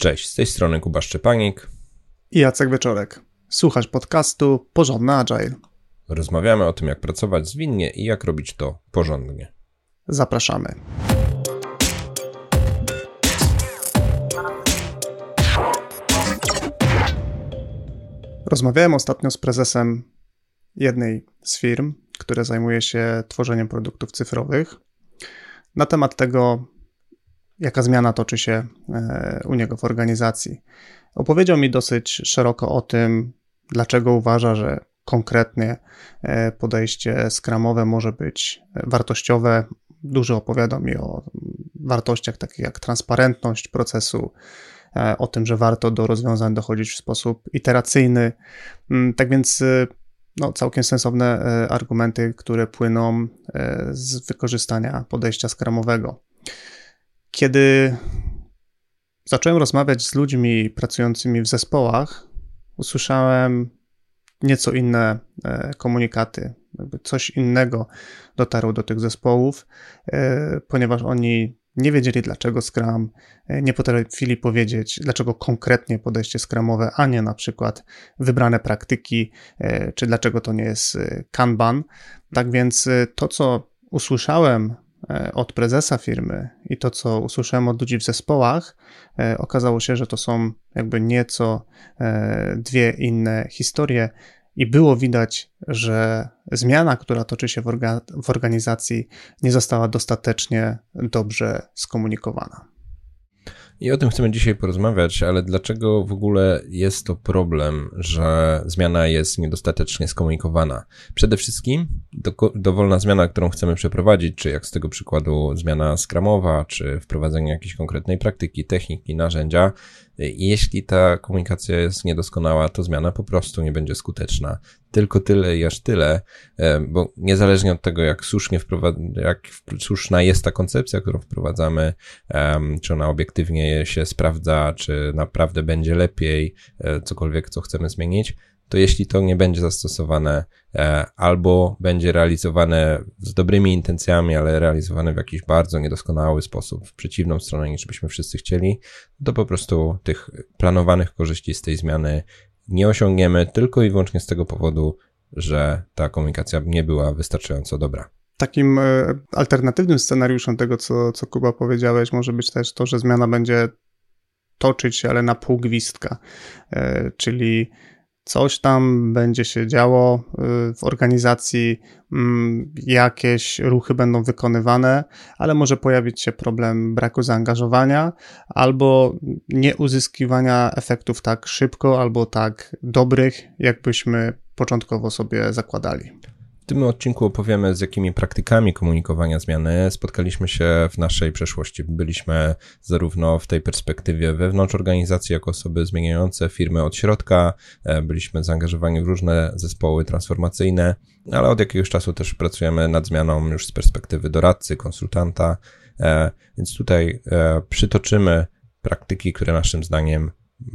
Cześć, z tej strony Kuba Szczepanik i Jacek Wieczorek. Słuchasz podcastu Porządny Agile. Rozmawiamy o tym, jak pracować zwinnie i jak robić to porządnie. Zapraszamy. Rozmawiałem ostatnio z prezesem jednej z firm, które zajmuje się tworzeniem produktów cyfrowych, na temat tego, jaka zmiana toczy się e, u niego w organizacji. Opowiedział mi dosyć szeroko o tym, dlaczego uważa, że konkretnie e, podejście skramowe może być wartościowe. Dużo opowiadał mi o wartościach takich jak transparentność procesu, e, o tym, że warto do rozwiązań dochodzić w sposób iteracyjny. Mm, tak więc no, całkiem sensowne argumenty, które płyną z wykorzystania podejścia skramowego. Kiedy zacząłem rozmawiać z ludźmi pracującymi w zespołach, usłyszałem nieco inne e, komunikaty. Coś innego dotarło do tych zespołów, e, ponieważ oni nie wiedzieli, dlaczego Scrum, e, nie potrafili powiedzieć, dlaczego konkretnie podejście Scrumowe, a nie na przykład wybrane praktyki, czy dlaczego to nie jest Kanban. Tak więc to, co usłyszałem od prezesa firmy i to, co usłyszałem od ludzi w zespołach, e, okazało się, że to są jakby nieco e, dwie inne historie. I było widać, że zmiana, która toczy się w, orga w organizacji, nie została dostatecznie dobrze skomunikowana. I o tym chcemy dzisiaj porozmawiać, ale dlaczego w ogóle jest to problem, że zmiana jest niedostatecznie skomunikowana? Przede wszystkim do, dowolna zmiana, którą chcemy przeprowadzić, czy jak z tego przykładu zmiana skramowa, czy wprowadzenie jakiejś konkretnej praktyki, techniki, narzędzia, jeśli ta komunikacja jest niedoskonała, to zmiana po prostu nie będzie skuteczna. Tylko tyle i aż tyle, e, bo niezależnie od tego, jak słusznie jak słuszna jest ta koncepcja, którą wprowadzamy, czy ona obiektywnie się sprawdza, czy naprawdę będzie lepiej, e, cokolwiek, co chcemy zmienić, to jeśli to nie będzie zastosowane e, albo będzie realizowane z dobrymi intencjami, ale realizowane w jakiś bardzo niedoskonały sposób, w przeciwną stronę niż byśmy wszyscy chcieli, to po prostu tych planowanych korzyści z tej zmiany nie osiągniemy tylko i wyłącznie z tego powodu, że ta komunikacja nie była wystarczająco dobra. Takim e, alternatywnym scenariuszem tego, co, co Kuba powiedziałeś, może być też to, że zmiana będzie toczyć się, ale na pół gwizdka, e, czyli coś tam będzie się działo y, w organizacji, mm, jakieś ruchy będą wykonywane, ale może pojawić się problem braku zaangażowania albo nieuzyskiwania efektów tak szybko albo tak dobrych, jakbyśmy początkowo sobie zakładali tym odcinku opowiemy, z jakimi praktykami komunikowania zmiany spotkaliśmy się w naszej przeszłości. Byliśmy zarówno w tej perspektywie wewnątrz organizacji, jako osoby zmieniające firmy od środka, e, byliśmy zaangażowani w różne zespoły transformacyjne, ale od jakiegoś czasu też pracujemy nad zmianą już z perspektywy doradcy, konsultanta, e, więc tutaj e, przytoczymy praktyki, które naszym zdaniem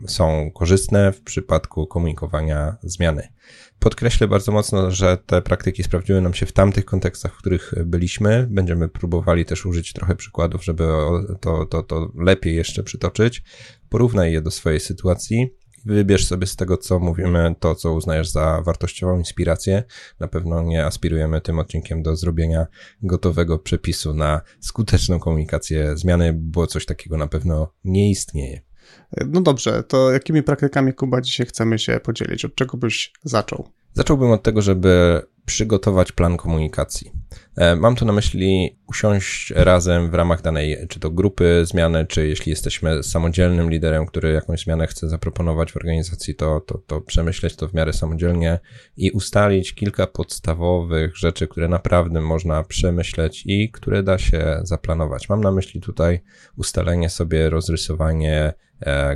są korzystne w przypadku komunikowania zmiany. Podkreślę bardzo mocno, że te praktyki sprawdziły nam się w tamtych kontekstach, w których byliśmy. Będziemy próbowali też użyć trochę przykładów, żeby to, to, to lepiej jeszcze przytoczyć. Porównaj je do swojej sytuacji. Wybierz sobie z tego, co mówimy, to, co uznajesz za wartościową inspirację. Na pewno nie aspirujemy tym odcinkiem do zrobienia gotowego przepisu na skuteczną komunikację zmiany, bo coś takiego na pewno nie istnieje. No dobrze, to jakimi praktykami Kuba dzisiaj chcemy się podzielić? Od czego byś zaczął? Zacząłbym od tego, żeby przygotować plan komunikacji. E, mam tu na myśli usiąść razem w ramach danej, czy to grupy zmiany, czy jeśli jesteśmy samodzielnym liderem, który jakąś zmianę chce zaproponować w organizacji, to, to, to przemyśleć to w miarę samodzielnie i ustalić kilka podstawowych rzeczy, które naprawdę można przemyśleć i które da się zaplanować. Mam na myśli tutaj ustalenie sobie, rozrysowanie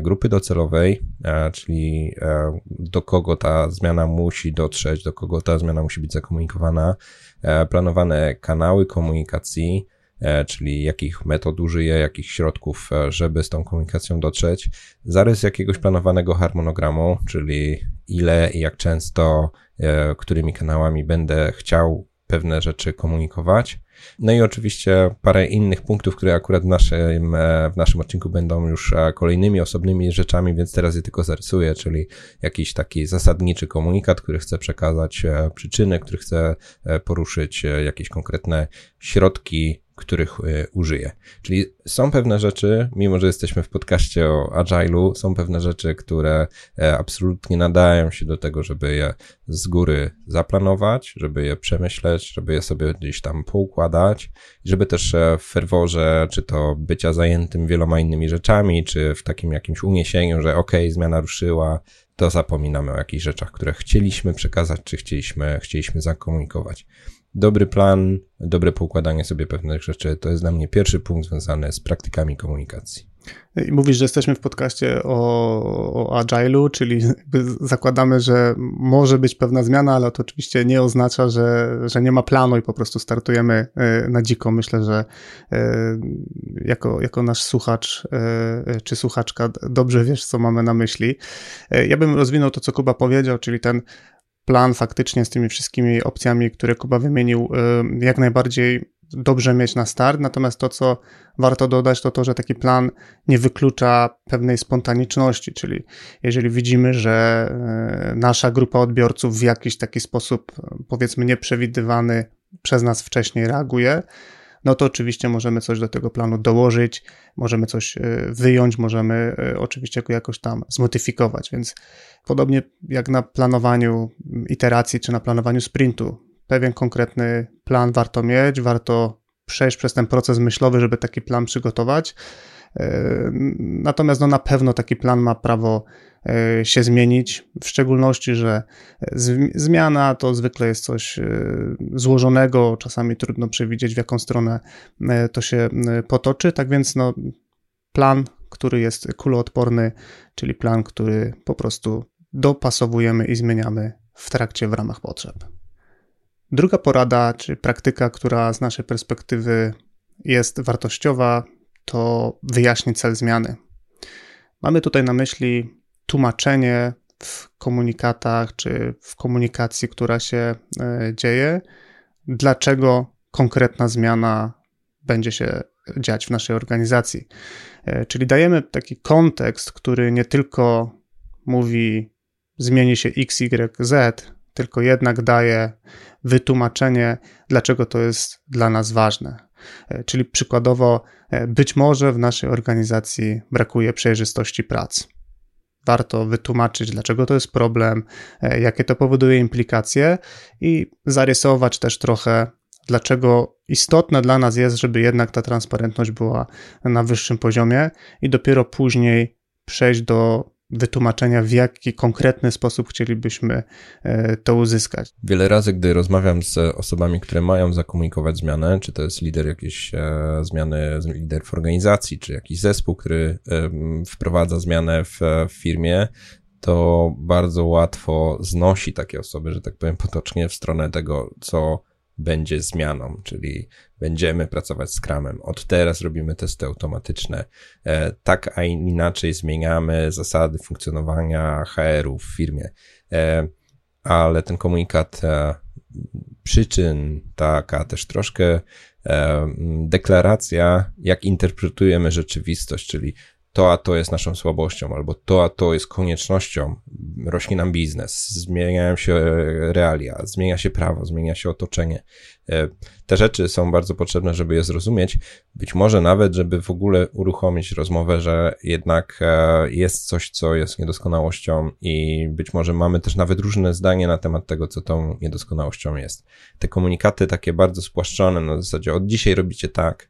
grupy docelowej, e, czyli do kogo ta zmiana musi dotrzeć, do kogo ta zmiana musi być zakomunikowana, E, planowane kanały komunikacji, e, czyli jakich metod użyję, jakich środków, e, żeby z tą komunikacją dotrzeć, zarys jakiegoś planowanego harmonogramu, czyli ile i jak często, którymi kanałami będę chciał pewne rzeczy komunikować. No i oczywiście parę innych punktów, które akurat w naszym, e, w naszym odcinku będą już e, kolejnymi osobnymi rzeczami, więc teraz je tylko zarysuję, czyli jakiś taki zasadniczy komunikat, który chce przekazać e, przyczyny, który chce poruszyć jakieś konkretne środki których e, użyję. Czyli są pewne rzeczy, mimo że jesteśmy w podcaście o Agile'u, są pewne rzeczy, które e, absolutnie nadają się do tego, żeby je z góry zaplanować, żeby je przemyśleć, żeby je sobie gdzieś tam poukładać, żeby też e, w ferworze, czy to bycia zajętym wieloma innymi rzeczami, czy w takim jakimś uniesieniu, że okej, okay, zmiana ruszyła, to zapominamy o jakichś rzeczach, które chcieliśmy przekazać, czy chcieliśmy, chcieliśmy zakomunikować dobry plan, dobre poukładanie sobie pewnych rzeczy, to jest dla mnie pierwszy punkt związany z praktykami komunikacji. I mówisz, że jesteśmy w podcaście o, o Agile'u, czyli zakładamy, że może być pewna zmiana, ale to oczywiście nie oznacza, że, że nie ma planu i po prostu startujemy e, na dziko. Myślę, że e, jako, jako nasz słuchacz e, czy słuchaczka dobrze wiesz, co mamy na myśli. Ja bym rozwinął to, co Kuba powiedział, czyli ten plan faktycznie z tymi wszystkimi opcjami, które Kuba wymienił, y, jak najbardziej dobrze mieć na start. Natomiast to, co warto dodać, to to, że taki plan nie wyklucza pewnej spontaniczności, czyli jeżeli widzimy, że y, nasza grupa odbiorców w jakiś taki sposób, powiedzmy, nieprzewidywany przez nas wcześniej reaguje, no to oczywiście możemy coś do tego planu dołożyć, możemy coś e, wyjąć, możemy e, oczywiście go jakoś tam zmodyfikować, więc podobnie jak na planowaniu iteracji czy na planowaniu sprintu, pewien konkretny plan warto mieć, warto przejść przez ten proces myślowy, żeby taki plan przygotować. E, natomiast no na pewno taki plan ma prawo E, się zmienić, w szczególności, że zmiana to zwykle jest coś e, złożonego, czasami trudno przewidzieć, w jaką stronę to się potoczy. Tak więc no, plan, który jest kuloodporny, czyli plan, który po prostu dopasowujemy i zmieniamy w trakcie, w ramach potrzeb. Druga porada, czy praktyka, która z naszej perspektywy jest wartościowa, to wyjaśnić cel zmiany. Mamy tutaj na myśli tłumaczenie w komunikatach czy w komunikacji, która się e, dzieje, dlaczego konkretna zmiana będzie się dziać w naszej organizacji. E, czyli dajemy taki kontekst, który nie tylko mówi zmieni się X, Y, Z, tylko jednak daje wytłumaczenie, dlaczego to jest dla nas ważne. E, czyli przykładowo, być może w naszej organizacji brakuje przejrzystości prac. Warto wytłumaczyć, dlaczego to jest problem, e, jakie to powoduje implikacje i zarysować też trochę, dlaczego istotne dla nas jest, żeby jednak ta transparentność była na wyższym poziomie i dopiero później przejść do wytłumaczenia, w jaki konkretny sposób chcielibyśmy e, to uzyskać. Wiele razy, gdy rozmawiam z osobami, które mają zakomunikować zmianę, czy to jest lider jakiejś e, zmiany, lider w organizacji, czy jakiś zespół, który wprowadza zmianę w firmie, to bardzo łatwo znosi takie osoby, że tak powiem potocznie, w stronę tego, co będzie zmianą, czyli będziemy pracować z Scrumem. Od teraz robimy testy automatyczne. E, tak, a inaczej zmieniamy zasady funkcjonowania HR-u w firmie. E, ale ten komunikat e, przyczyn, taka też troszkę deklaracja, jak interpretujemy rzeczywistość, czyli to a to jest naszą słabością, albo to a to jest koniecznością, rośnie nam biznes, zmieniają się realia, zmienia się prawo, zmienia się otoczenie. E, te rzeczy są bardzo potrzebne, żeby je zrozumieć. Być może nawet, żeby w ogóle uruchomić rozmowę, że jednak e, jest coś, co jest niedoskonałością i być może mamy też nawet różne zdanie na temat tego, co tą niedoskonałością jest. Te komunikaty takie bardzo spłaszczone, na zasadzie od dzisiaj robicie tak,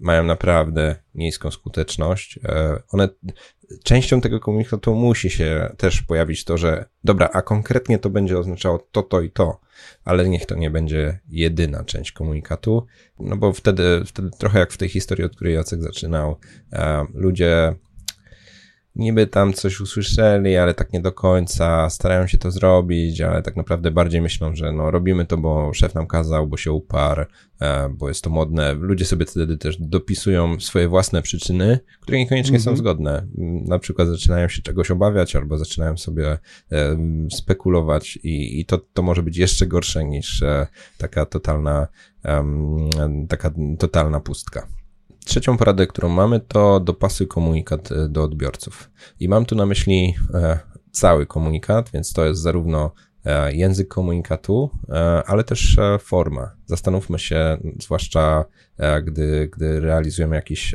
mają naprawdę niską skuteczność. E, one, częścią tego komunikatu musi się też pojawić to, że dobra, a konkretnie to będzie oznaczało to, to i to, ale niech to nie będzie jedyna część komunikatu, no bo wtedy, wtedy trochę jak w tej historii, od której Jacek zaczynał, e, ludzie niby tam coś usłyszeli, ale tak nie do końca, starają się to zrobić, ale tak naprawdę bardziej myślą, że no robimy to, bo szef nam kazał, bo się uparł, e, bo jest to modne. Ludzie sobie wtedy też dopisują swoje własne przyczyny, które niekoniecznie są mhm. zgodne. Na przykład zaczynają się czegoś obawiać, albo zaczynają sobie e, spekulować i, i to, to może być jeszcze gorsze niż e, taka totalna, taka totalna pustka. Trzecią poradę, którą mamy, to dopasuj komunikat e, do odbiorców. I mam tu na myśli e, cały komunikat, więc to jest zarówno e, język komunikatu, ale też forma. Zastanówmy się, zwłaszcza gdy, gdy realizujemy jakieś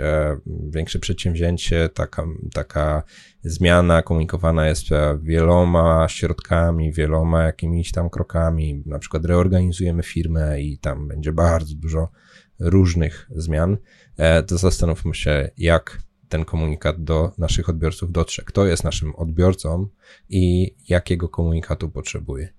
większe przedsięwzięcie, taka, taka zmiana komunikowana jest wieloma środkami, wieloma jakimiś tam krokami. Na przykład reorganizujemy firmę i tam będzie bardzo dużo różnych zmian. E, to zastanówmy się, jak ten komunikat do naszych odbiorców dotrze. Kto jest naszym odbiorcą i jakiego komunikatu potrzebuje.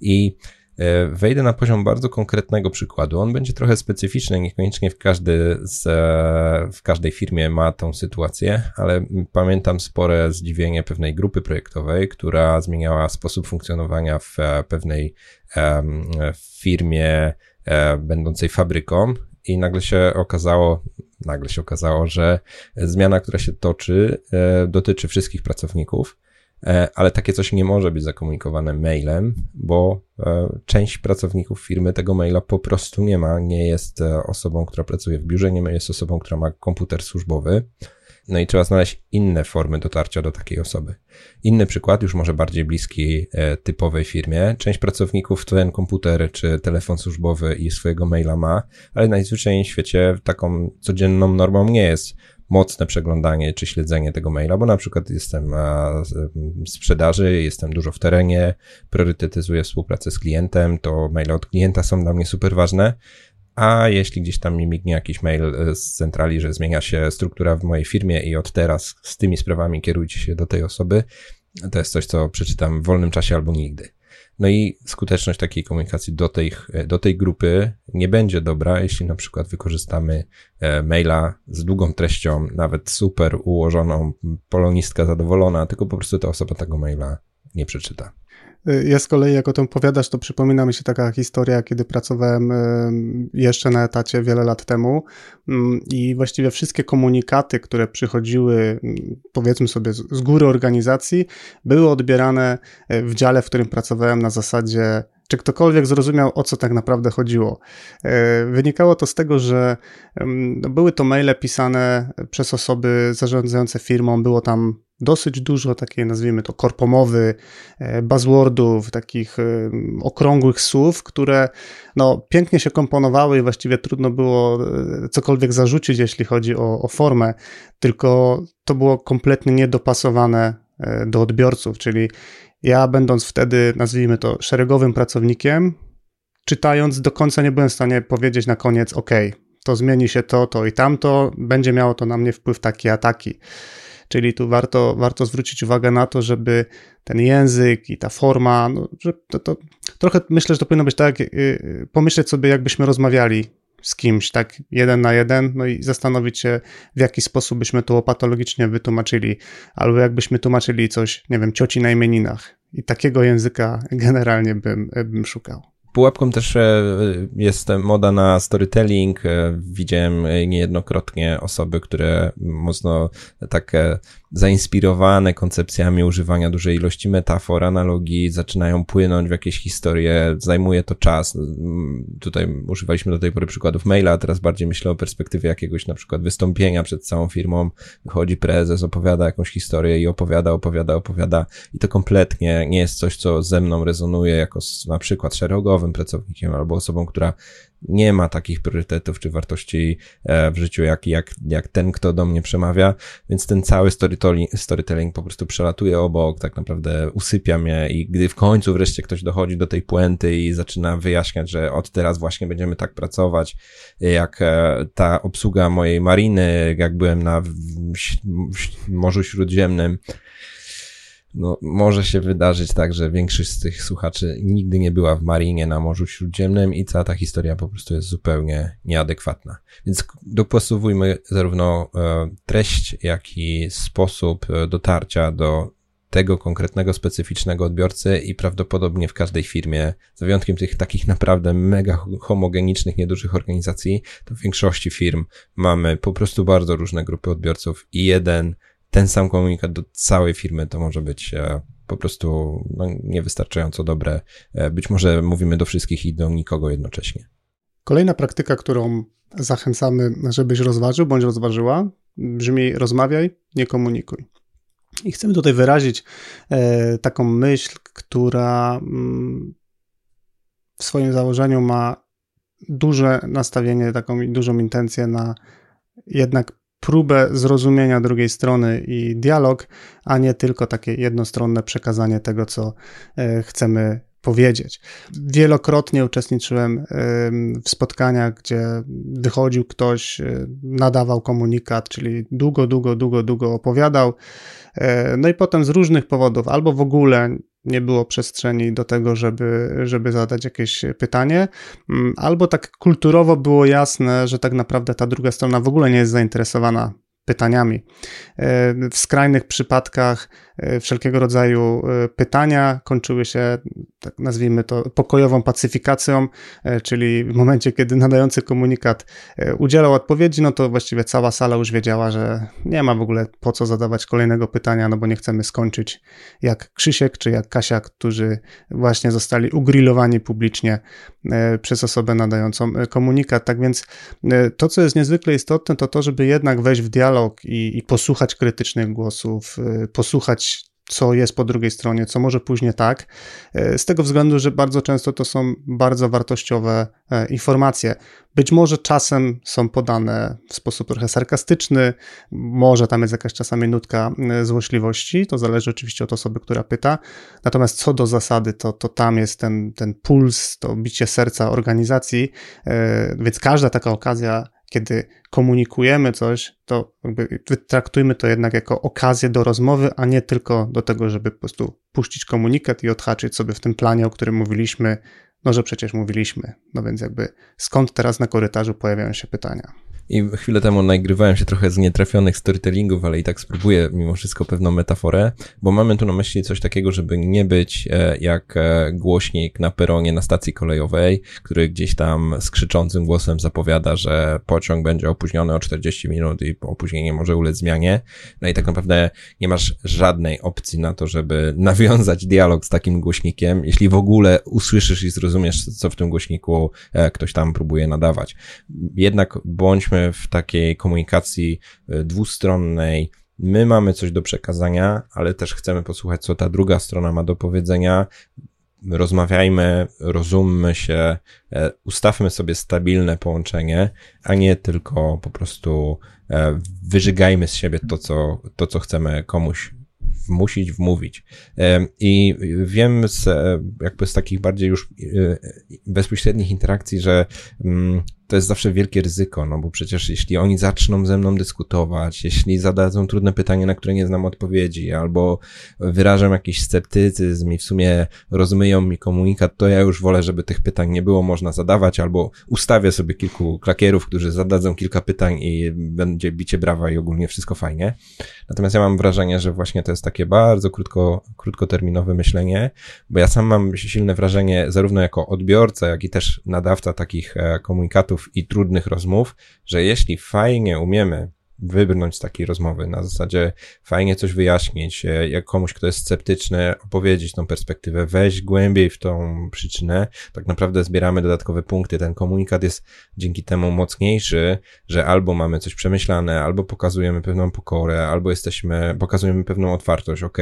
I e, wejdę na poziom bardzo konkretnego przykładu. On będzie trochę specyficzny, niekoniecznie w, każdy z, e, w każdej firmie ma tą sytuację, ale pamiętam spore zdziwienie pewnej grupy projektowej, która zmieniała sposób funkcjonowania w pewnej firmie będącej fabryką i nagle się okazało, nagle się okazało, że zmiana, która się toczy, e, dotyczy wszystkich pracowników, e, ale takie coś nie może być zakomunikowane mailem, bo e, część pracowników firmy tego maila po prostu nie ma, nie jest osobą, która pracuje w biurze, nie jest osobą, która ma komputer służbowy. No i trzeba znaleźć inne formy dotarcia do takiej osoby. Inny przykład, już może bardziej bliski e, typowej firmie. Część pracowników ten komputer czy telefon służbowy i swojego maila ma, ale najzwyczajniej w świecie taką codzienną normą nie jest mocne przeglądanie czy śledzenie tego maila, bo na przykład jestem w sprzedaży, jestem dużo w terenie, priorytetyzuję współpracę z klientem, to maile od klienta są dla mnie super ważne, a jeśli gdzieś tam mi mignie jakiś mail e, z centrali, że zmienia się struktura w mojej firmie i od teraz z tymi sprawami kierujcie się do tej osoby, to jest coś, co przeczytam w wolnym czasie albo nigdy. No i skuteczność takiej komunikacji do tej, e, do tej grupy nie będzie dobra, jeśli na przykład wykorzystamy e, maila z długą treścią, nawet super ułożoną, polonistka zadowolona, tylko po prostu ta osoba tego maila nie przeczyta. Ja z kolei, jak o tym opowiadasz, to przypomina mi się taka historia, kiedy pracowałem jeszcze na etacie wiele lat temu mm, i właściwie wszystkie komunikaty, które przychodziły, mm, powiedzmy sobie, z góry organizacji, były odbierane e, w dziale, w którym pracowałem na zasadzie czy ktokolwiek zrozumiał, o co tak naprawdę chodziło. E, wynikało to z tego, że no, były to maile pisane przez osoby zarządzające firmą, było tam dosyć dużo takiej, nazwijmy to, korpomowy, e, buzzwordów, takich e, okrągłych słów, które no, pięknie się komponowały i właściwie trudno było cokolwiek zarzucić, jeśli chodzi o, o formę, tylko to było kompletnie niedopasowane do odbiorców, czyli ja, będąc wtedy, nazwijmy to, szeregowym pracownikiem, czytając, do końca nie byłem w stanie powiedzieć na koniec: OK, to zmieni się to, to i tamto, będzie miało to na mnie wpływ taki a taki. Czyli tu warto, warto zwrócić uwagę na to, żeby ten język i ta forma, no, że to, to trochę myślę, że to powinno być tak, yy, pomyśleć sobie, jakbyśmy rozmawiali z kimś, tak jeden na jeden, no i zastanowić się, w jaki sposób byśmy to patologicznie wytłumaczyli, albo jakbyśmy tłumaczyli coś, nie wiem, cioci na imieninach. I takiego języka generalnie bym, bym szukał. Pułapką też e, jest moda na storytelling. E, widziałem niejednokrotnie osoby, które mocno tak zainspirowane koncepcjami używania dużej ilości metafor, analogii, zaczynają płynąć w jakieś historie, zajmuje to czas. Tutaj używaliśmy do tej pory przykładów maila, teraz bardziej myślę o perspektywie jakiegoś na przykład wystąpienia przed całą firmą. Wychodzi prezes, opowiada jakąś historię i opowiada, opowiada, opowiada i to kompletnie nie jest coś, co ze mną rezonuje jako na przykład szeregowym pracownikiem albo osobą, która nie ma takich priorytetów czy wartości e, w życiu, jak, jak, jak ten, kto do mnie przemawia, więc ten cały storytelling, po prostu przelatuje obok, tak naprawdę usypia mnie i gdy w końcu wreszcie ktoś dochodzi do tej puenty i zaczyna wyjaśniać, że od teraz właśnie będziemy tak pracować, jak e, ta obsługa mojej mariny, jak byłem na Morzu Śródziemnym, no, może się wydarzyć tak, że większość z tych słuchaczy nigdy nie była w marinie na Morzu Śródziemnym i cała ta historia po prostu jest zupełnie nieadekwatna. Więc dopasowujmy zarówno e, treść, jak i sposób e, dotarcia do tego konkretnego, specyficznego odbiorcy i prawdopodobnie w każdej firmie, za wyjątkiem tych takich naprawdę mega homogenicznych, niedużych organizacji, to w większości firm mamy po prostu bardzo różne grupy odbiorców i jeden, ten sam komunikat do całej firmy to może być e, po prostu no, niewystarczająco dobre. E, być może mówimy do wszystkich i do nikogo jednocześnie. Kolejna praktyka, którą zachęcamy, żebyś rozważył bądź rozważyła, brzmi rozmawiaj, nie komunikuj. I chcemy tutaj wyrazić e, taką myśl, która mm, w swoim założeniu ma duże nastawienie, taką dużą intencję na jednak próbę zrozumienia drugiej strony i dialog, a nie tylko takie jednostronne przekazanie tego, co e, chcemy powiedzieć. Wielokrotnie uczestniczyłem w spotkaniach, gdzie wychodził ktoś, e, nadawał komunikat, czyli długo, długo, długo, długo opowiadał. E, no i potem z różnych powodów, albo w ogóle nie było przestrzeni do tego, żeby, żeby zadać jakieś pytanie, albo tak kulturowo było jasne, że tak naprawdę ta druga strona w ogóle nie jest zainteresowana pytaniami. E, w skrajnych przypadkach wszelkiego rodzaju e, pytania kończyły się, tak nazwijmy to, pokojową pacyfikacją, czyli w momencie, kiedy nadający komunikat udzielał odpowiedzi, no to właściwie cała sala już wiedziała, że nie ma w ogóle po co zadawać kolejnego pytania, no bo nie chcemy skończyć jak Krzysiek czy jak Kasia, którzy właśnie zostali ugrillowani publicznie przez osobę nadającą komunikat. Tak więc to, co jest niezwykle istotne, to to, żeby jednak wejść w dialog i, i posłuchać krytycznych głosów, posłuchać co jest po drugiej stronie, co może później tak, y, z tego względu, że bardzo często to są bardzo wartościowe e, informacje. Być może czasem są podane w sposób trochę sarkastyczny, może tam jest jakaś czasami nutka y, złośliwości, to zależy oczywiście od osoby, która pyta. Natomiast co do zasady, to, to tam jest ten, ten puls, to bicie serca organizacji, e, więc każda taka okazja kiedy komunikujemy coś, to jakby traktujmy to jednak jako okazję do rozmowy, a nie tylko do tego, żeby po prostu puścić komunikat i odhaczyć sobie w tym planie, o którym mówiliśmy, no że przecież mówiliśmy. No więc jakby skąd teraz na korytarzu pojawiają się pytania? I chwilę temu nagrywałem się trochę z nietrafionych storytellingów, ale i tak spróbuję mimo wszystko pewną metaforę, bo mamy tu na myśli coś takiego, żeby nie być e, jak e, głośnik na peronie na stacji kolejowej, który gdzieś tam skrzyczącym głosem zapowiada, że pociąg będzie opóźniony o 40 minut i opóźnienie może ulec zmianie. No i tak naprawdę nie masz żadnej opcji na to, żeby nawiązać dialog z takim głośnikiem, jeśli w ogóle usłyszysz i zrozumiesz, co w tym głośniku e, ktoś tam próbuje nadawać. Jednak bądźmy w takiej komunikacji e, dwustronnej. My mamy coś do przekazania, ale też chcemy posłuchać, co ta druga strona ma do powiedzenia. Rozmawiajmy, rozummy się, e, ustawmy sobie stabilne połączenie, a nie tylko po prostu e, wyżygajmy z siebie to, co, to, co chcemy komuś wmusić, wmówić. I wiem z, jakby z takich bardziej już bezpośrednich interakcji, że mm, to jest zawsze wielkie ryzyko, no bo przecież jeśli oni zaczną ze mną dyskutować, jeśli zadadzą trudne pytanie, na które nie znam odpowiedzi, albo wyrażam jakiś sceptycyzm i w sumie rozumieją mi komunikat, to ja już wolę, żeby tych pytań nie było można zadawać, albo ustawię sobie kilku klakierów, którzy zadadzą kilka pytań i będzie bicie brawa i ogólnie wszystko fajnie. Natomiast ja mam wrażenie, że właśnie to jest takie bardzo krótko, krótkoterminowe myślenie, bo ja sam mam silne wrażenie, zarówno jako odbiorca, jak i też nadawca takich e, komunikatów, i trudnych rozmów, że jeśli fajnie umiemy wybrnąć z takiej rozmowy, na zasadzie fajnie coś wyjaśnić, e, jak komuś, kto jest sceptyczny, opowiedzieć tą perspektywę, wejść głębiej w tą przyczynę, tak naprawdę zbieramy dodatkowe punkty. Ten komunikat jest dzięki temu mocniejszy, że albo mamy coś przemyślane, albo pokazujemy pewną pokorę, albo jesteśmy, pokazujemy pewną otwartość, ok,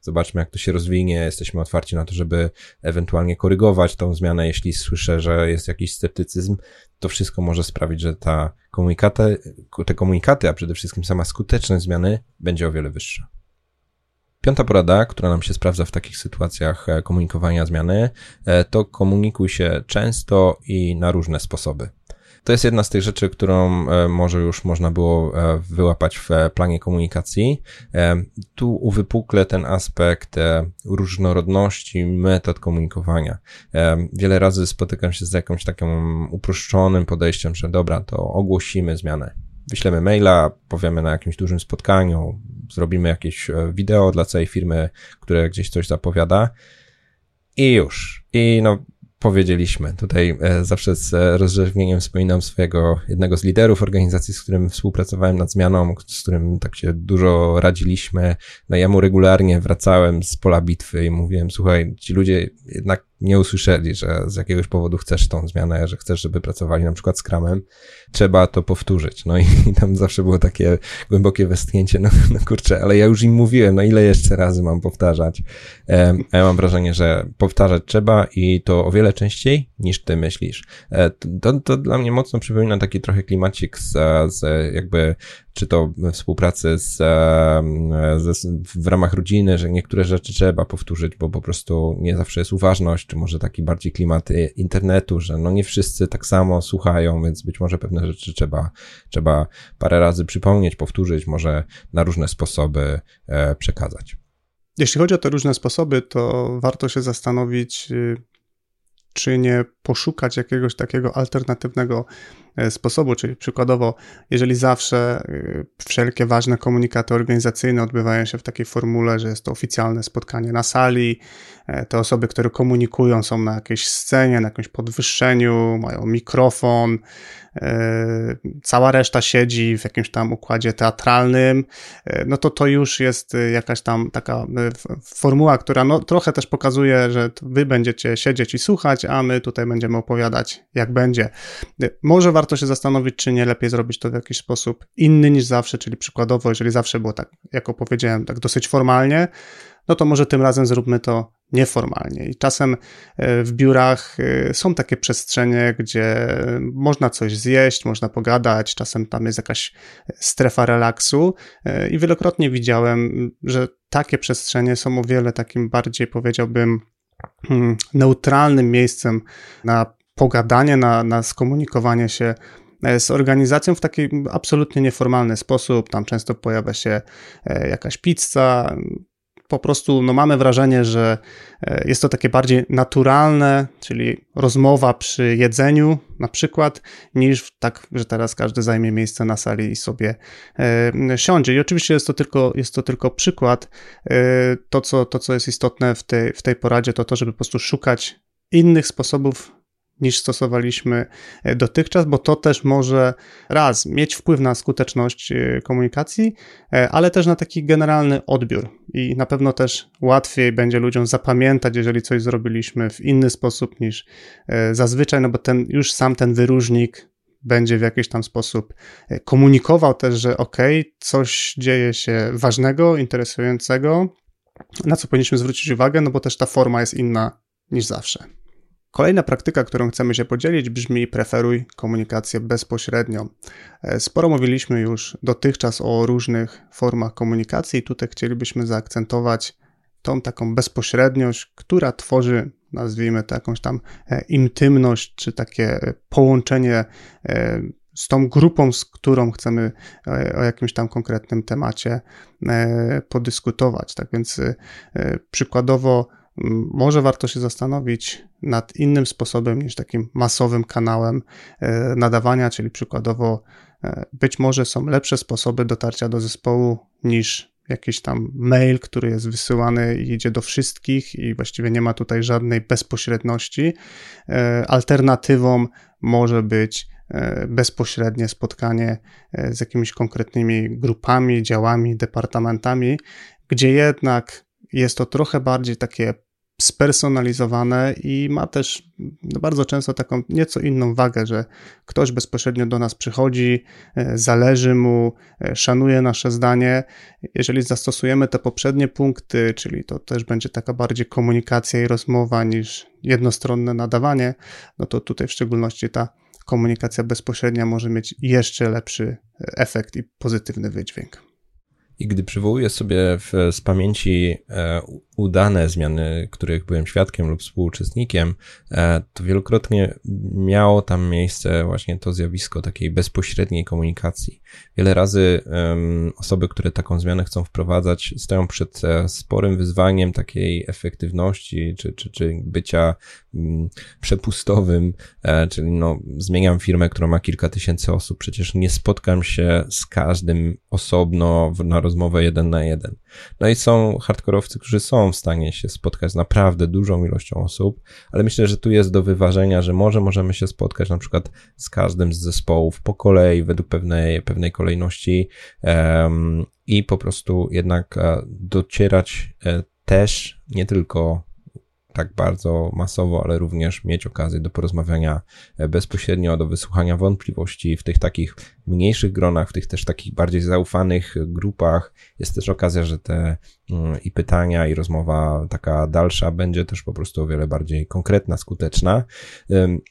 zobaczmy jak to się rozwinie, jesteśmy otwarci na to, żeby ewentualnie korygować tą zmianę, jeśli słyszę, że jest jakiś sceptycyzm, to wszystko może sprawić, że ta komunikaty, te komunikaty, a przede wszystkim sama skuteczność zmiany będzie o wiele wyższa. Piąta porada, która nam się sprawdza w takich sytuacjach e, komunikowania zmiany, e, to komunikuj się często i na różne sposoby. To jest jedna z tych rzeczy, którą e, może już można było e, wyłapać w planie komunikacji. Tu uwypuklę ten aspekt różnorodności metod komunikowania. Wiele razy spotykam się z jakimś takim uproszczonym podejściem, że dobra, to ogłosimy zmianę. Wyślemy maila, powiemy na jakimś dużym spotkaniu, zrobimy jakieś wideo dla całej firmy, które gdzieś coś zapowiada i już. I no, powiedzieliśmy. Tutaj e, zawsze z e, rozrzewnieniem wspominam swojego jednego z liderów organizacji, z którym współpracowałem nad zmianą, z którym tak się dużo radziliśmy. No ja mu regularnie wracałem z pola bitwy i mówiłem, słuchaj, ci ludzie jednak nie usłyszeli, że z jakiegoś powodu chcesz tą zmianę, że chcesz, żeby pracowali na przykład z kramem, trzeba to powtórzyć. No i, tam zawsze było takie głębokie westchnięcie, no, no kurczę, ale ja już im mówiłem, no ile jeszcze razy mam powtarzać? E, ja mam wrażenie, że powtarzać trzeba i to o wiele częściej niż ty myślisz. E, to, to dla mnie mocno przypomina taki trochę klimacik z, z jakby czy to współpracy z, z, w ramach rodziny, że niektóre rzeczy trzeba powtórzyć, bo po prostu nie zawsze jest uważność, czy może taki bardziej klimat internetu, że no nie wszyscy tak samo słuchają, więc być może pewne rzeczy trzeba, trzeba parę razy przypomnieć, powtórzyć, może na różne sposoby e, przekazać. Jeśli chodzi o te różne sposoby, to warto się zastanowić, y, czy nie poszukać jakiegoś takiego alternatywnego sposobu, czyli przykładowo, jeżeli zawsze e, wszelkie ważne komunikaty organizacyjne odbywają się w takiej formule, że jest to oficjalne spotkanie na sali, e, te osoby, które komunikują są na jakiejś scenie, na jakimś podwyższeniu, mają mikrofon, cała reszta siedzi w jakimś tam układzie teatralnym, no to to już jest jakaś tam taka formuła, która no, trochę też pokazuje, że wy będziecie siedzieć i słuchać, a my tutaj będziemy opowiadać, jak będzie. Może warto się zastanowić, czy nie lepiej zrobić to w jakiś sposób inny niż zawsze, czyli przykładowo, jeżeli zawsze było tak, jak opowiedziałem, tak dosyć formalnie, no to może tym razem zróbmy to nieformalnie. I czasem e, w biurach e, są takie przestrzenie, gdzie można coś zjeść, można pogadać, czasem tam jest jakaś strefa relaksu e, i wielokrotnie widziałem, że takie przestrzenie są o wiele takim bardziej, powiedziałbym, Hmm, neutralnym miejscem na pogadanie, na, na skomunikowanie się e, z organizacją w taki absolutnie nieformalny sposób. Tam często pojawia się e, jakaś pizza, po prostu no, mamy wrażenie, że e, jest to takie bardziej naturalne, czyli rozmowa przy jedzeniu na przykład, niż tak, że teraz każdy zajmie miejsce na sali i sobie siądzie. I oczywiście jest to tylko, jest to tylko przykład. To, co, to, co jest istotne w tej, w tej poradzie, to to, żeby po prostu szukać innych sposobów niż stosowaliśmy e, dotychczas, bo to też może raz mieć wpływ na skuteczność e, komunikacji, e, ale też na taki generalny odbiór i na pewno też łatwiej będzie ludziom zapamiętać, jeżeli coś zrobiliśmy w inny sposób niż zazwyczaj, no bo ten już sam ten wyróżnik będzie w jakiś tam sposób komunikował też, że ok, coś dzieje się ważnego, interesującego, na co powinniśmy zwrócić uwagę, no bo też ta forma jest inna niż zawsze. Kolejna praktyka, którą chcemy się podzielić, brzmi preferuj komunikację bezpośrednią. E, sporo mówiliśmy już dotychczas o różnych formach komunikacji i tutaj chcielibyśmy zaakcentować tą taką bezpośredniość, która tworzy, nazwijmy to jakąś tam e, intymność, czy takie połączenie e, z tą grupą, z którą chcemy o jakimś tam konkretnym temacie podyskutować. Tak więc przykładowo może warto się zastanowić nad innym sposobem niż takim masowym kanałem e, nadawania, czyli przykładowo e, być może są lepsze sposoby dotarcia do zespołu niż jakiś tam mail, który jest wysyłany i idzie do wszystkich i właściwie nie ma tutaj żadnej bezpośredności. E, alternatywą może być bezpośrednie spotkanie z jakimiś konkretnymi grupami, działami, departamentami, gdzie jednak jest to trochę bardziej takie spersonalizowane i ma też bardzo często taką nieco inną wagę, że ktoś bezpośrednio do nas przychodzi, e, zależy mu, e, szanuje nasze zdanie. Jeżeli zastosujemy te poprzednie punkty, czyli to też będzie taka bardziej komunikacja i rozmowa niż jednostronne nadawanie, no to tutaj w szczególności ta komunikacja bezpośrednia może mieć jeszcze lepszy efekt i pozytywny wydźwięk. I gdy przywołuję sobie w, z pamięci e, udane zmiany, których byłem świadkiem lub współuczestnikiem, e, to wielokrotnie miało tam miejsce właśnie to zjawisko takiej bezpośredniej komunikacji. Wiele razy osoby, które taką zmianę chcą wprowadzać, stoją przed e, sporym wyzwaniem takiej efektywności czy, czy, czy bycia um, przepustowym, e, czyli no, zmieniam firmę, która ma kilka tysięcy osób, przecież nie spotkam się z każdym osobno na rozmowę jeden na jeden. No i są hardkorowcy, którzy są w stanie się spotkać z naprawdę dużą ilością osób, ale myślę, że tu jest do wyważenia, że może możemy się spotkać na przykład z każdym z zespołów po kolei, według pewnej, pewnej kolejności um, i po prostu jednak e, docierać e, też nie tylko tak bardzo masowo, ale również mieć okazję do porozmawiania e, bezpośrednio, do wysłuchania wątpliwości w tych takich mniejszych gronach, w tych też takich bardziej zaufanych grupach. Jest też okazja, że te i pytania, i rozmowa taka dalsza będzie też po prostu o wiele bardziej konkretna, skuteczna.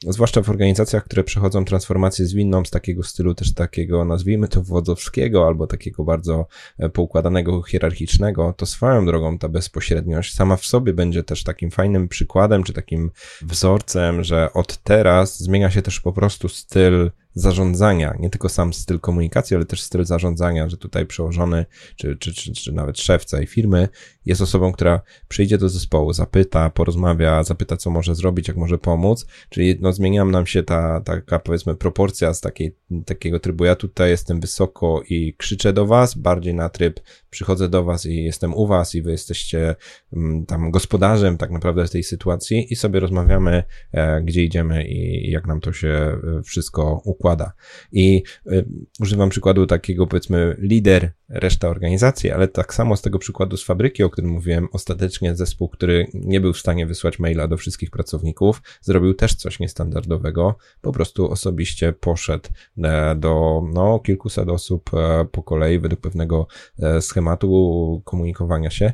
Zwłaszcza w organizacjach, które przechodzą transformację zwinną z takiego stylu, też takiego, nazwijmy to wodzowskiego, albo takiego bardzo e, poukładanego, hierarchicznego, to swoją drogą ta bezpośredniość sama w sobie będzie też takim fajnym przykładem, czy takim wzorcem, że od teraz zmienia się też po prostu styl zarządzania, nie tylko sam styl komunikacji, ale też styl zarządzania, że tutaj przełożony, czy, czy, czy, czy nawet szef całej firmy jest osobą, która przyjdzie do zespołu, zapyta, porozmawia, zapyta, co może zrobić, jak może pomóc, czyli no zmienia nam się ta taka powiedzmy proporcja z takiej, takiego trybu, ja tutaj jestem wysoko i krzyczę do was, bardziej na tryb przychodzę do was i jestem u was i wy jesteście mm, tam gospodarzem tak naprawdę tej sytuacji i sobie rozmawiamy, e, gdzie idziemy i jak nam to się e, wszystko układa. I e, używam przykładu takiego powiedzmy lider, reszta organizacji, ale tak samo z tego przykładu z fabryki, o którym mówiłem, ostatecznie zespół, który nie był w stanie wysłać maila do wszystkich pracowników, zrobił też coś niestandardowego, po prostu osobiście poszedł do no, kilkuset osób po kolei według pewnego schematu schematu komunikowania się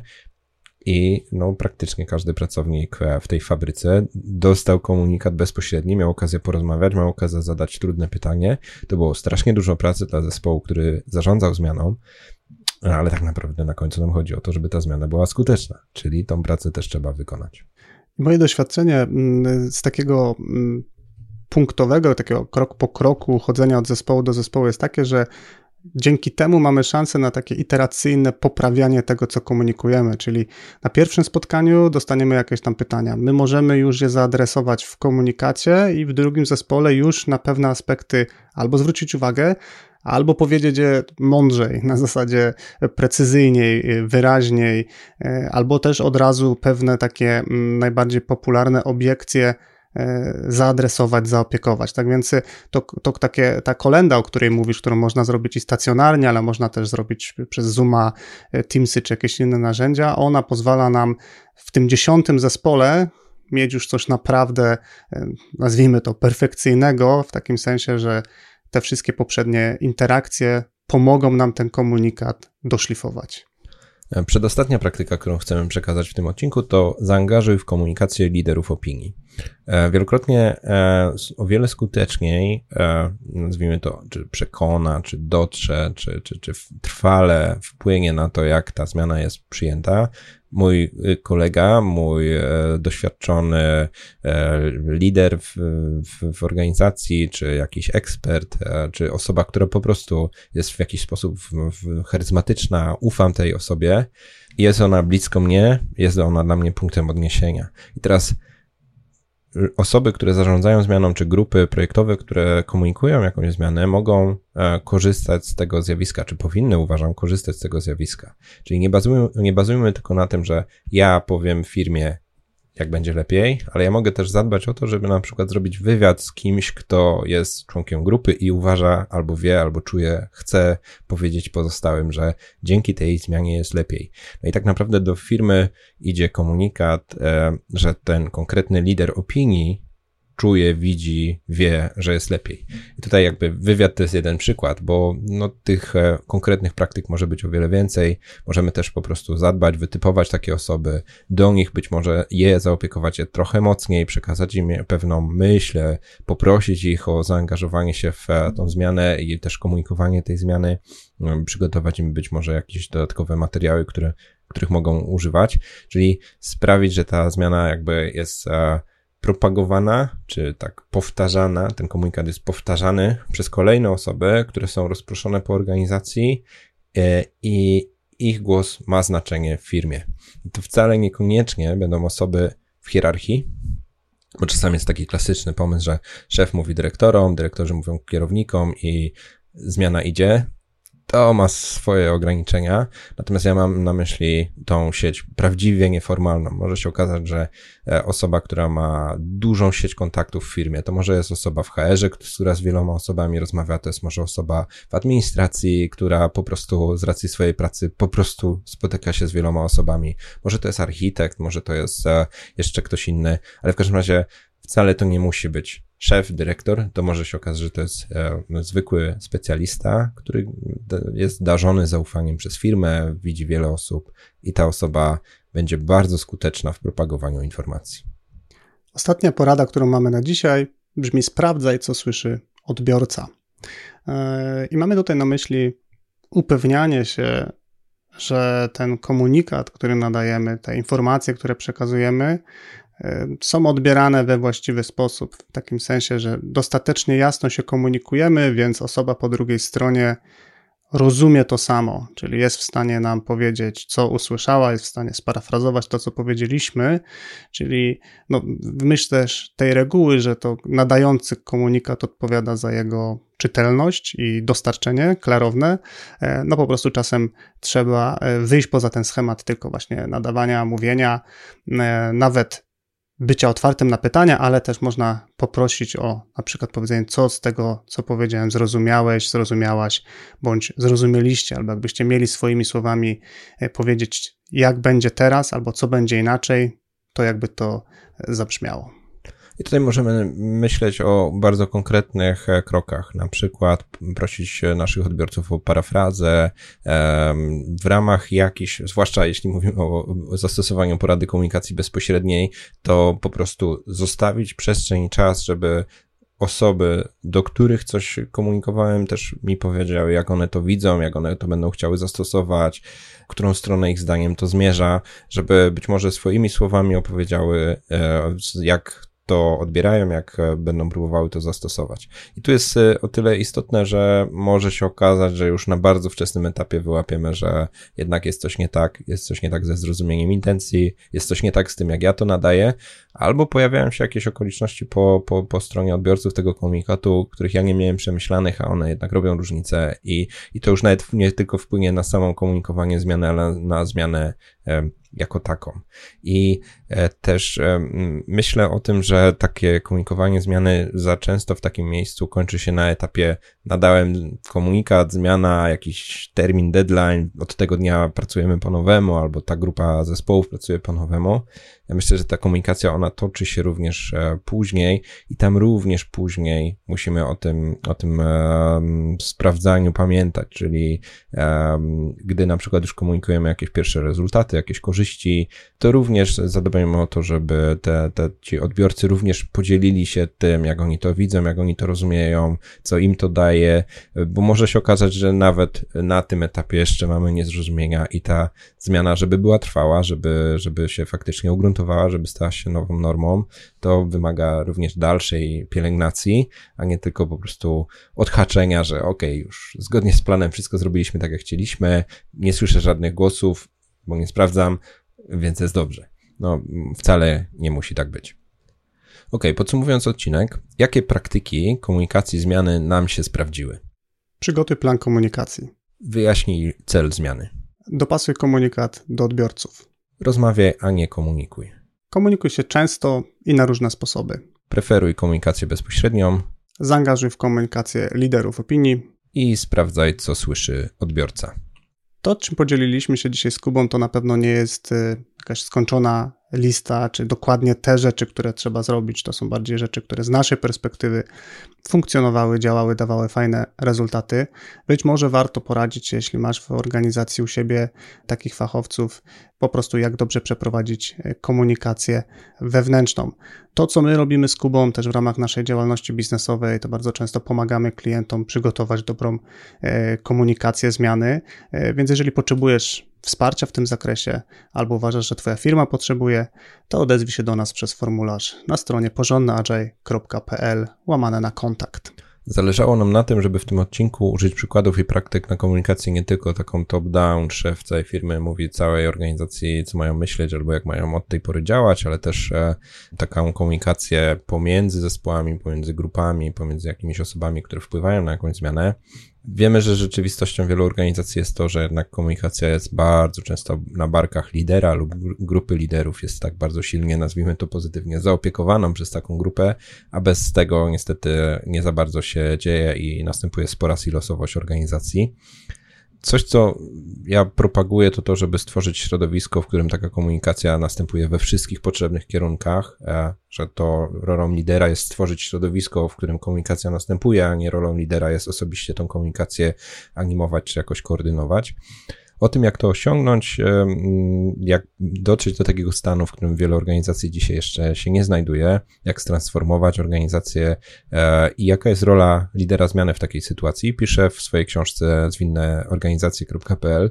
i no, praktycznie każdy pracownik e, w tej fabryce dostał komunikat bezpośredni, miał okazję porozmawiać, miał okazję zadać trudne pytanie. To było strasznie dużo pracy dla zespołu, który zarządzał zmianą, ale tak naprawdę na końcu nam chodzi o to, żeby ta zmiana była skuteczna, czyli tą pracę też trzeba wykonać. Moje doświadczenie mm, z takiego mm, punktowego, takiego krok po kroku chodzenia od zespołu do zespołu jest takie, że dzięki temu mamy szansę na takie iteracyjne poprawianie tego, co komunikujemy, czyli na pierwszym spotkaniu dostaniemy jakieś tam pytania. My możemy już je zaadresować w komunikacie i w drugim zespole już na pewne aspekty albo zwrócić uwagę, albo powiedzieć je mądrzej, na zasadzie precyzyjniej, wyraźniej, e, albo też od razu pewne takie mm, najbardziej popularne obiekcje zaadresować, zaopiekować. Tak więc to, to takie, ta kolenda, o której mówisz, którą można zrobić i stacjonarnie, ale można też zrobić przez Zooma, e, Teamsy czy jakieś inne narzędzia, ona pozwala nam w tym dziesiątym zespole mieć już coś naprawdę, e, nazwijmy to, perfekcyjnego, w takim sensie, że te wszystkie poprzednie interakcje pomogą nam ten komunikat doszlifować. Przedostatnia praktyka, którą chcemy przekazać w tym odcinku, to zaangażuj w komunikację liderów opinii. E, wielokrotnie e, o wiele skuteczniej, e, nazwijmy to, czy przekona, czy dotrze, czy, czy, czy trwale wpłynie na to, jak ta zmiana jest przyjęta. Mój y, kolega, mój doświadczony lider w, w, w organizacji, czy jakiś ekspert, czy osoba, która po prostu jest w jakiś sposób charyzmatyczna, ufam tej osobie, jest ona blisko mnie, jest ona dla mnie punktem odniesienia. I teraz osoby, które zarządzają zmianą, czy grupy projektowe, które komunikują jakąś zmianę, mogą e, korzystać z tego zjawiska, czy powinny, uważam, korzystać z tego zjawiska. Czyli nie bazujmy, nie bazujmy tylko na tym, że ja powiem firmie, jak będzie lepiej, ale ja mogę też zadbać o to, żeby na przykład zrobić wywiad z kimś, kto jest członkiem grupy i uważa, albo wie, albo czuje, chce powiedzieć pozostałym, że dzięki tej zmianie jest lepiej. No i tak naprawdę do firmy idzie komunikat, e, że ten konkretny lider opinii czuje, widzi, wie, że jest lepiej. I tutaj jakby wywiad to jest jeden przykład, bo no, tych e, konkretnych praktyk może być o wiele więcej. Możemy też po prostu zadbać, wytypować takie osoby, do nich być może je zaopiekować je trochę mocniej, przekazać im pewną myśl, poprosić ich o zaangażowanie się w e, tą zmianę i też komunikowanie tej zmiany, przygotować im być może jakieś dodatkowe materiały, które których mogą używać, czyli sprawić, że ta zmiana jakby jest e, propagowana, czy tak powtarzana, ten komunikat jest powtarzany przez kolejne osoby, które są rozproszone po organizacji e, i ich głos ma znaczenie w firmie. To wcale niekoniecznie będą osoby w hierarchii, bo czasami jest taki klasyczny pomysł, że szef mówi dyrektorom, dyrektorzy mówią kierownikom i zmiana idzie, to ma swoje ograniczenia, natomiast ja mam na myśli tą sieć prawdziwie nieformalną. Może się okazać, że e, osoba, która ma dużą sieć kontaktów w firmie, to może jest osoba w HR-ze, która z wieloma osobami rozmawia, to jest może osoba w administracji, która po prostu z racji swojej pracy po prostu spotyka się z wieloma osobami. Może to jest architekt, może to jest e, jeszcze ktoś inny, ale w każdym razie wcale to nie musi być szef, dyrektor, to może się okazać, że to jest e, zwykły specjalista, który jest darzony zaufaniem przez firmę, widzi wiele osób i ta osoba będzie bardzo skuteczna w propagowaniu informacji. Ostatnia porada, którą mamy na dzisiaj, brzmi: sprawdzaj, co słyszy odbiorca. E, I mamy tutaj na myśli upewnianie się, że ten komunikat, który nadajemy, te informacje, które przekazujemy, są odbierane we właściwy sposób, w takim sensie, że dostatecznie jasno się komunikujemy, więc osoba po drugiej stronie rozumie to samo, czyli jest w stanie nam powiedzieć, co usłyszała, jest w stanie sparafrazować to, co powiedzieliśmy, czyli no, w myśl też tej reguły, że to nadający komunikat odpowiada za jego czytelność i dostarczenie klarowne, e, no po prostu czasem trzeba e, wyjść poza ten schemat tylko właśnie nadawania, mówienia, e, nawet bycia otwartym na pytania, ale też można poprosić o na przykład powiedzenie, co z tego, co powiedziałem, zrozumiałeś, zrozumiałaś, bądź zrozumieliście, albo jakbyście mieli swoimi słowami e, powiedzieć, jak będzie teraz, albo co będzie inaczej, to jakby to e, zabrzmiało. I tutaj możemy myśleć o bardzo konkretnych e, krokach, na przykład prosić naszych odbiorców o parafrazę w ramach jakichś, zwłaszcza jeśli mówimy o zastosowaniu porady komunikacji bezpośredniej, to po prostu zostawić przestrzeń i czas, żeby osoby, do których coś komunikowałem, też mi powiedziały, jak one to widzą, jak one to będą chciały zastosować, którą stronę ich zdaniem to zmierza, żeby być może swoimi słowami opowiedziały, e, jak to odbierają, jak e, będą próbowały to zastosować. I tu jest e, o tyle istotne, że może się okazać, że już na bardzo wczesnym etapie wyłapiemy, że jednak jest coś nie tak, jest coś nie tak ze zrozumieniem intencji, jest coś nie tak z tym, jak ja to nadaję, albo pojawiają się jakieś okoliczności po, po, po stronie odbiorców tego komunikatu, których ja nie miałem przemyślanych, a one jednak robią różnicę i, i to już nawet nie tylko wpłynie na samą komunikowanie zmiany, ale na zmianę jako taką. I e, też myślę o tym, że takie komunikowanie zmiany za często w takim miejscu kończy się na etapie nadałem komunikat, zmiana, jakiś termin, deadline, od tego dnia pracujemy po nowemu, albo ta grupa zespołów pracuje po nowemu. Ja myślę, że ta komunikacja, ona toczy się również e, później i tam również później musimy o tym, o tym sprawdzaniu pamiętać, czyli gdy na przykład już komunikujemy jakieś pierwsze rezultaty, jakieś korzyści, to również zadbajmy o to, żeby te, te, ci odbiorcy również podzielili się tym, jak oni to widzą, jak oni to rozumieją, co im to daje, bo może się okazać, że nawet na tym etapie jeszcze mamy niezrozumienia i ta zmiana, żeby była trwała, żeby, żeby się faktycznie ugruntowała, żeby stała się nową normą, to wymaga również dalszej pielęgnacji, a nie tylko po prostu odhaczenia, że ok, już zgodnie z planem wszystko zrobiliśmy tak, jak chcieliśmy, nie słyszę żadnych głosów, bo nie sprawdzam, więc jest dobrze. No, wcale nie musi tak być. Ok, podsumowując odcinek, jakie praktyki komunikacji zmiany nam się sprawdziły? Przygotuj plan komunikacji. Wyjaśnij cel zmiany. Dopasuj komunikat do odbiorców. Rozmawiaj, a nie komunikuj. Komunikuj się często i na różne sposoby. Preferuj komunikację bezpośrednią. Zaangażuj w komunikację liderów opinii. I sprawdzaj, co słyszy odbiorca. To, czym podzieliliśmy się dzisiaj z Kubą, to na pewno nie jest y, jakaś skończona lista, czy dokładnie te rzeczy, które trzeba zrobić. To są bardziej rzeczy, które z naszej perspektywy funkcjonowały, działały, dawały fajne rezultaty. Być może warto poradzić się, jeśli masz w organizacji u siebie takich fachowców, po prostu jak dobrze przeprowadzić e, komunikację wewnętrzną. To, co my robimy z Kubą też w ramach naszej działalności biznesowej, to bardzo często pomagamy klientom przygotować dobrą e, komunikację zmiany, e, więc jeżeli potrzebujesz wsparcia w tym zakresie albo uważasz, że Twoja firma potrzebuje, to odezwij się do nas przez formularz na stronie porządnyagile.pl łamane na kontakt. Zależało nam na tym, żeby w tym odcinku użyć przykładów i praktyk na komunikację nie tylko taką top-down, szef całej firmy mówi całej organizacji, co mają myśleć albo jak mają od tej pory działać, ale też e, taką komunikację pomiędzy zespołami, pomiędzy grupami, pomiędzy jakimiś osobami, które wpływają na jakąś zmianę. Wiemy, że rzeczywistością wielu organizacji jest to, że jednak komunikacja jest bardzo często na barkach lidera lub grupy liderów, jest tak bardzo silnie, nazwijmy to pozytywnie, zaopiekowaną przez taką grupę, a bez tego niestety nie za bardzo się dzieje i następuje spora silosowość organizacji. Coś, co ja propaguję, to to, żeby stworzyć środowisko, w którym taka komunikacja następuje we wszystkich potrzebnych kierunkach, e, że to rolą lidera jest stworzyć środowisko, w którym komunikacja następuje, a nie rolą lidera jest osobiście tą komunikację animować czy jakoś koordynować. O tym, jak to osiągnąć, jak dotrzeć do takiego stanu, w którym wiele organizacji dzisiaj jeszcze się nie znajduje, jak transformować organizację e, i jaka jest rola lidera zmiany w takiej sytuacji, piszę w swojej książce zwinneorganizacje.pl.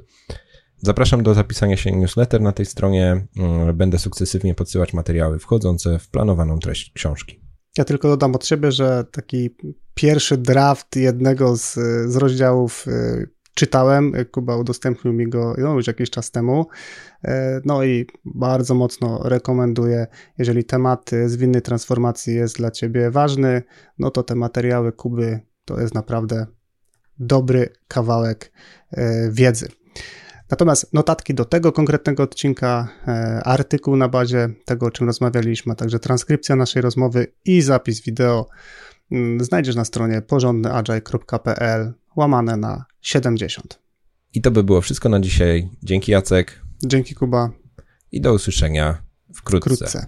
Zapraszam do zapisania się newsletter na tej stronie. Mm, będę sukcesywnie podsyłać materiały wchodzące w planowaną treść książki. Ja tylko dodam od siebie, że taki pierwszy draft jednego z, z rozdziałów y, czytałem, Kuba udostępnił mi go no, już jakiś czas temu. E, no i bardzo mocno rekomenduję, jeżeli temat zwinnej transformacji jest dla Ciebie ważny, no to te materiały Kuby to jest naprawdę dobry kawałek e, wiedzy. Natomiast notatki do tego konkretnego odcinka, e, artykuł na bazie tego, o czym rozmawialiśmy, a także transkrypcja naszej rozmowy i zapis wideo mm, znajdziesz na stronie porządnyagile.pl łamane na 70. I to by było wszystko na dzisiaj. Dzięki Jacek. Dzięki Kuba. I do usłyszenia wkrótce. wkrótce.